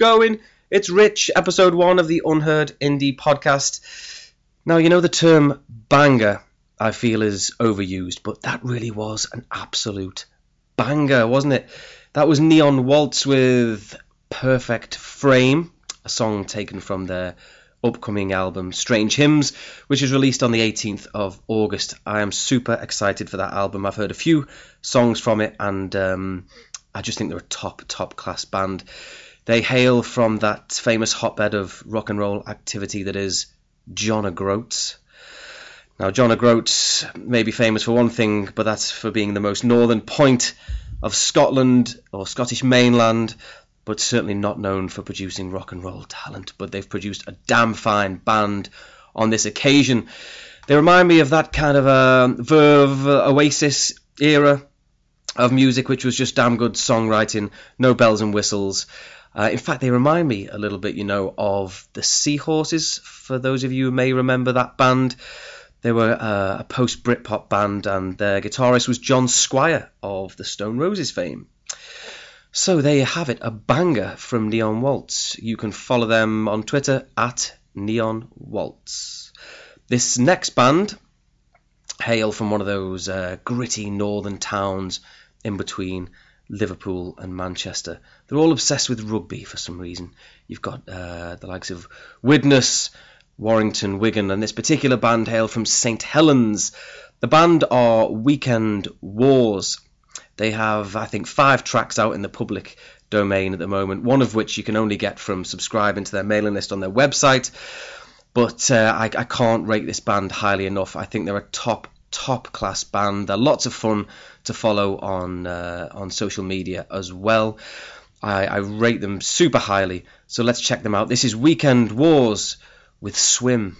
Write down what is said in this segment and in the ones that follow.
going? It's Rich, episode one of the Unheard Indie podcast. Now, you know the term banger, I feel, is overused, but that really was an absolute banger, wasn't it? That was Neon Waltz with Perfect Frame, a song taken from their upcoming album Strange Hymns, which is released on the 18th of August. I am super excited for that album. I've heard a few songs from it, and um, I just think they're a top, top class band. They hail from that famous hotbed of rock and roll activity that is John O'Groats. Now, John O'Groats may be famous for one thing, but that's for being the most northern point of Scotland or Scottish mainland, but certainly not known for producing rock and roll talent. But they've produced a damn fine band on this occasion. They remind me of that kind of uh, Verve uh, Oasis era of music, which was just damn good songwriting, no bells and whistles. Uh, in fact, they remind me a little bit, you know, of the Seahorses. For those of you who may remember that band, they were uh, a post Britpop band, and their guitarist was John Squire of the Stone Roses fame. So there you have it, a banger from Neon Waltz. You can follow them on Twitter at Neon Waltz. This next band hail from one of those uh, gritty northern towns in between Liverpool and Manchester. They're all obsessed with rugby for some reason. You've got uh, the likes of Widnes, Warrington, Wigan, and this particular band hail from St Helens. The band are Weekend Wars. They have, I think, five tracks out in the public domain at the moment, one of which you can only get from subscribing to their mailing list on their website. But uh, I, I can't rate this band highly enough. I think they're a top top class band. They're lots of fun to follow on uh, on social media as well. I, I rate them super highly. So let's check them out. This is Weekend Wars with Swim.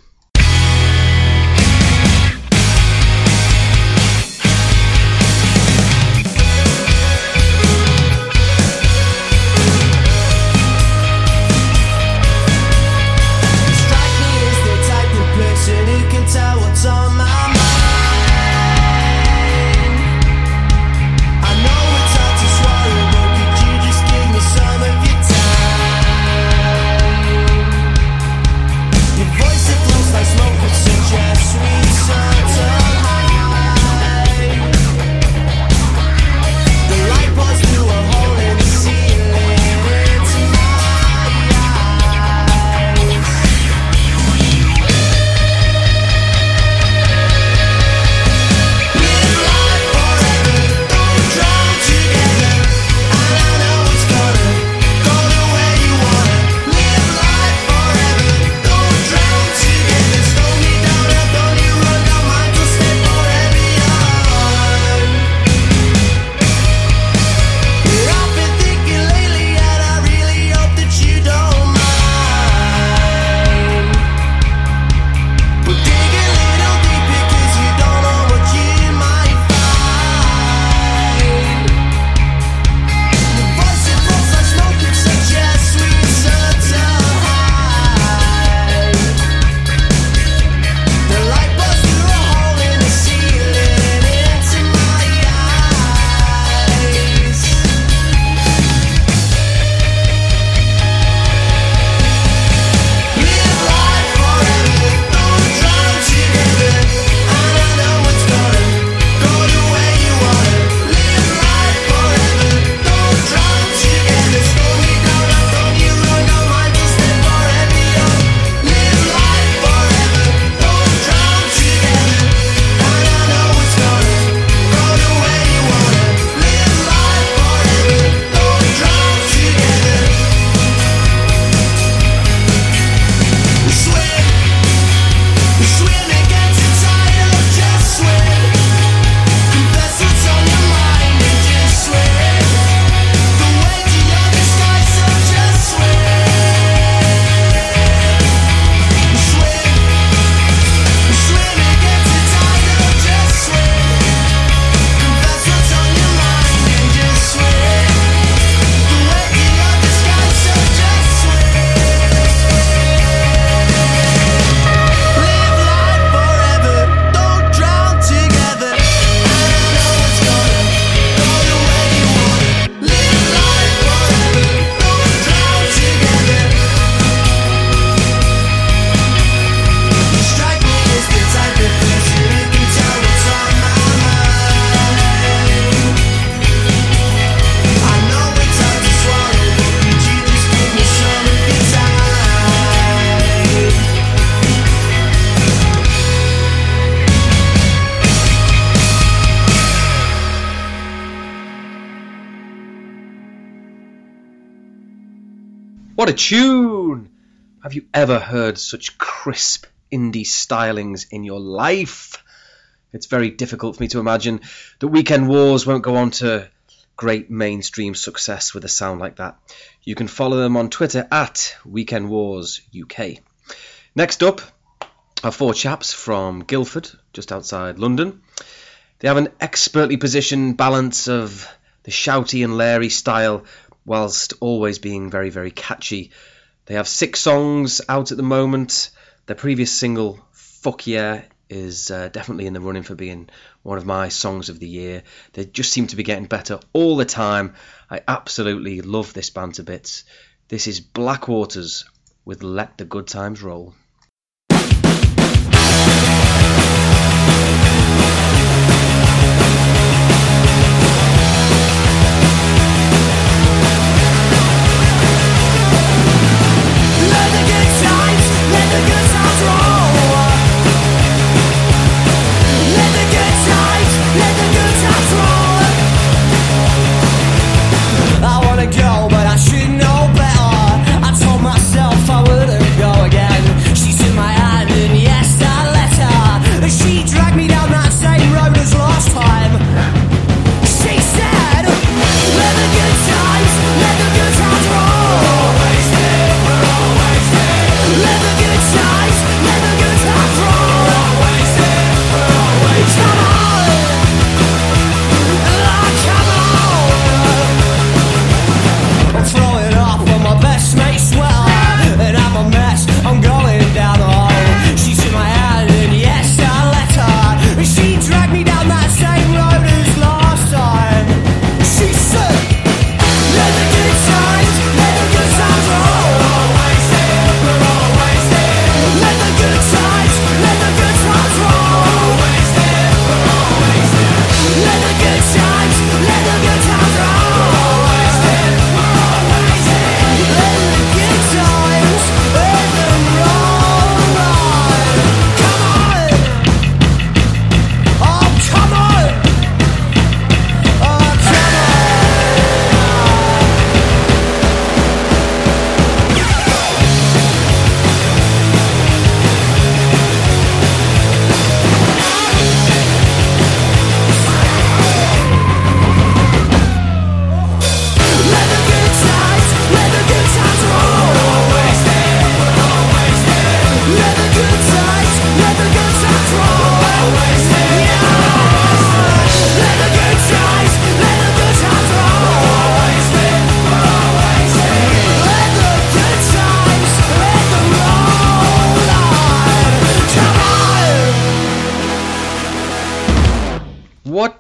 What a tune! Have you ever heard such crisp indie stylings in your life? It's very difficult for me to imagine that Weekend Wars won't go on to great mainstream success with a sound like that. You can follow them on Twitter at Weekend Wars UK. Next up are four chaps from Guildford, just outside London. They have an expertly positioned balance of the shouty and leery style whilst always being very, very catchy. They have six songs out at the moment. Their previous single, Fuck Yeah, is uh, definitely in the running for being one of my songs of the year. They just seem to be getting better all the time. I absolutely love this band to bits. This is Blackwaters with Let the Good Times Roll.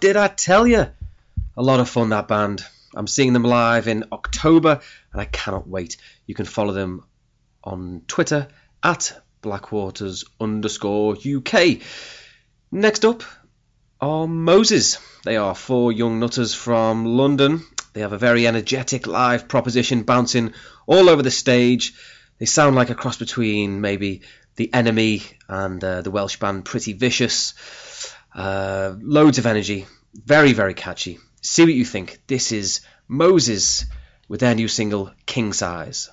Did I tell you? A lot of fun, that band. I'm seeing them live in October and I cannot wait. You can follow them on Twitter at Blackwaters underscore UK. Next up are Moses. They are four young nutters from London. They have a very energetic live proposition bouncing all over the stage. They sound like a cross between maybe The Enemy and uh, the Welsh band Pretty Vicious. Uh, loads of energy. Very, very catchy. See what you think. This is Moses with their new single King Size.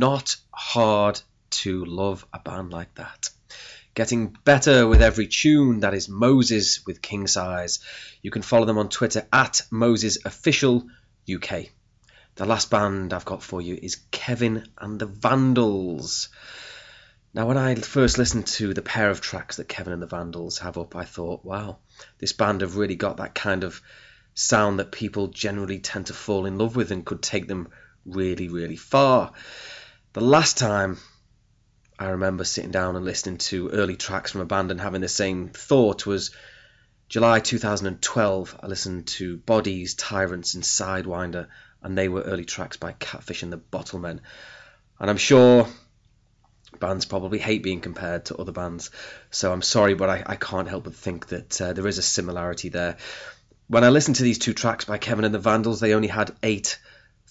Not hard to love a band like that. Getting better with every tune. That is Moses with King Size. You can follow them on Twitter at Moses Official UK. The last band I've got for you is Kevin and the Vandals. Now, when I first listened to the pair of tracks that Kevin and the Vandals have up, I thought, wow, this band have really got that kind of sound that people generally tend to fall in love with and could take them really, really far. The last time I remember sitting down and listening to early tracks from a band and having the same thought was July 2012. I listened to Bodies, Tyrants, and Sidewinder, and they were early tracks by Catfish and the Bottlemen. And I'm sure bands probably hate being compared to other bands, so I'm sorry, but I, I can't help but think that uh, there is a similarity there. when I listened to these two tracks by Kevin and the Vandals, they only had eight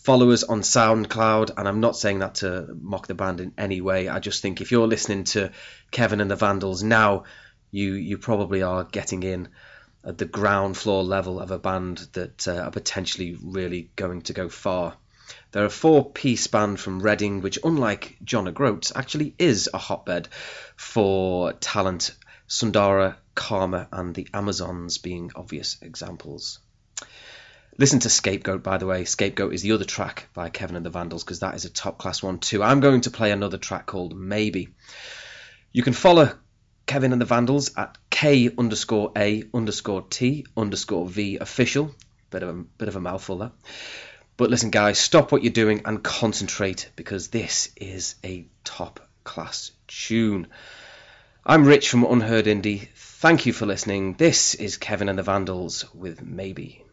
followers on SoundCloud, and I'm not saying that to mock the band in any way. I just think if you're listening to Kevin and the Vandals now, you you probably are getting in at the ground floor level of a band that uh, are potentially really going to go far. They're a four piece band from Reading, which, unlike John O'Groats, actually is a hotbed for talent. Sundara, Karma, and the Amazons being obvious examples. Listen to Scapegoat, by the way. Scapegoat is the other track by Kevin and the Vandals because that is a top class one too. I'm going to play another track called Maybe. You can follow Kevin and the Vandals at K underscore A underscore T underscore V official. Bit of a bit of a mouthful there. But listen, guys, stop what you're doing and concentrate because this is a top class tune. I'm Rich from Unheard Indie. Thank you for listening. This is Kevin and the Vandals with Maybe.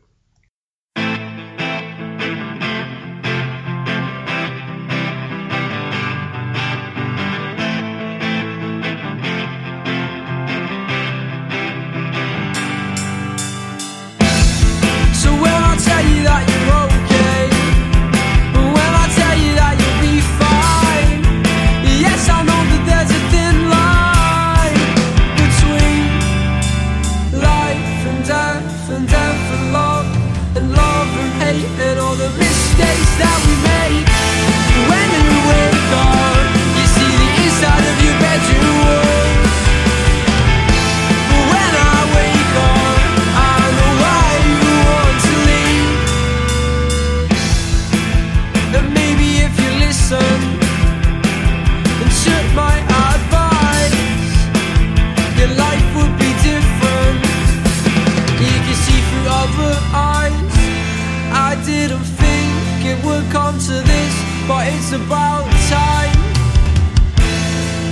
About time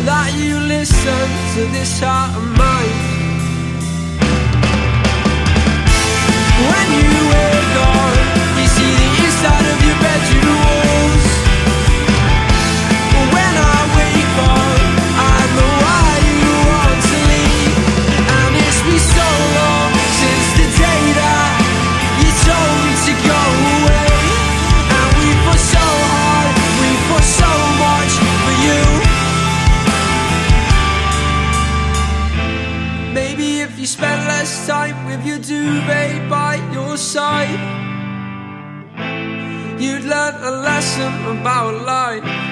that you listen to this heart of mine. Lesson about life.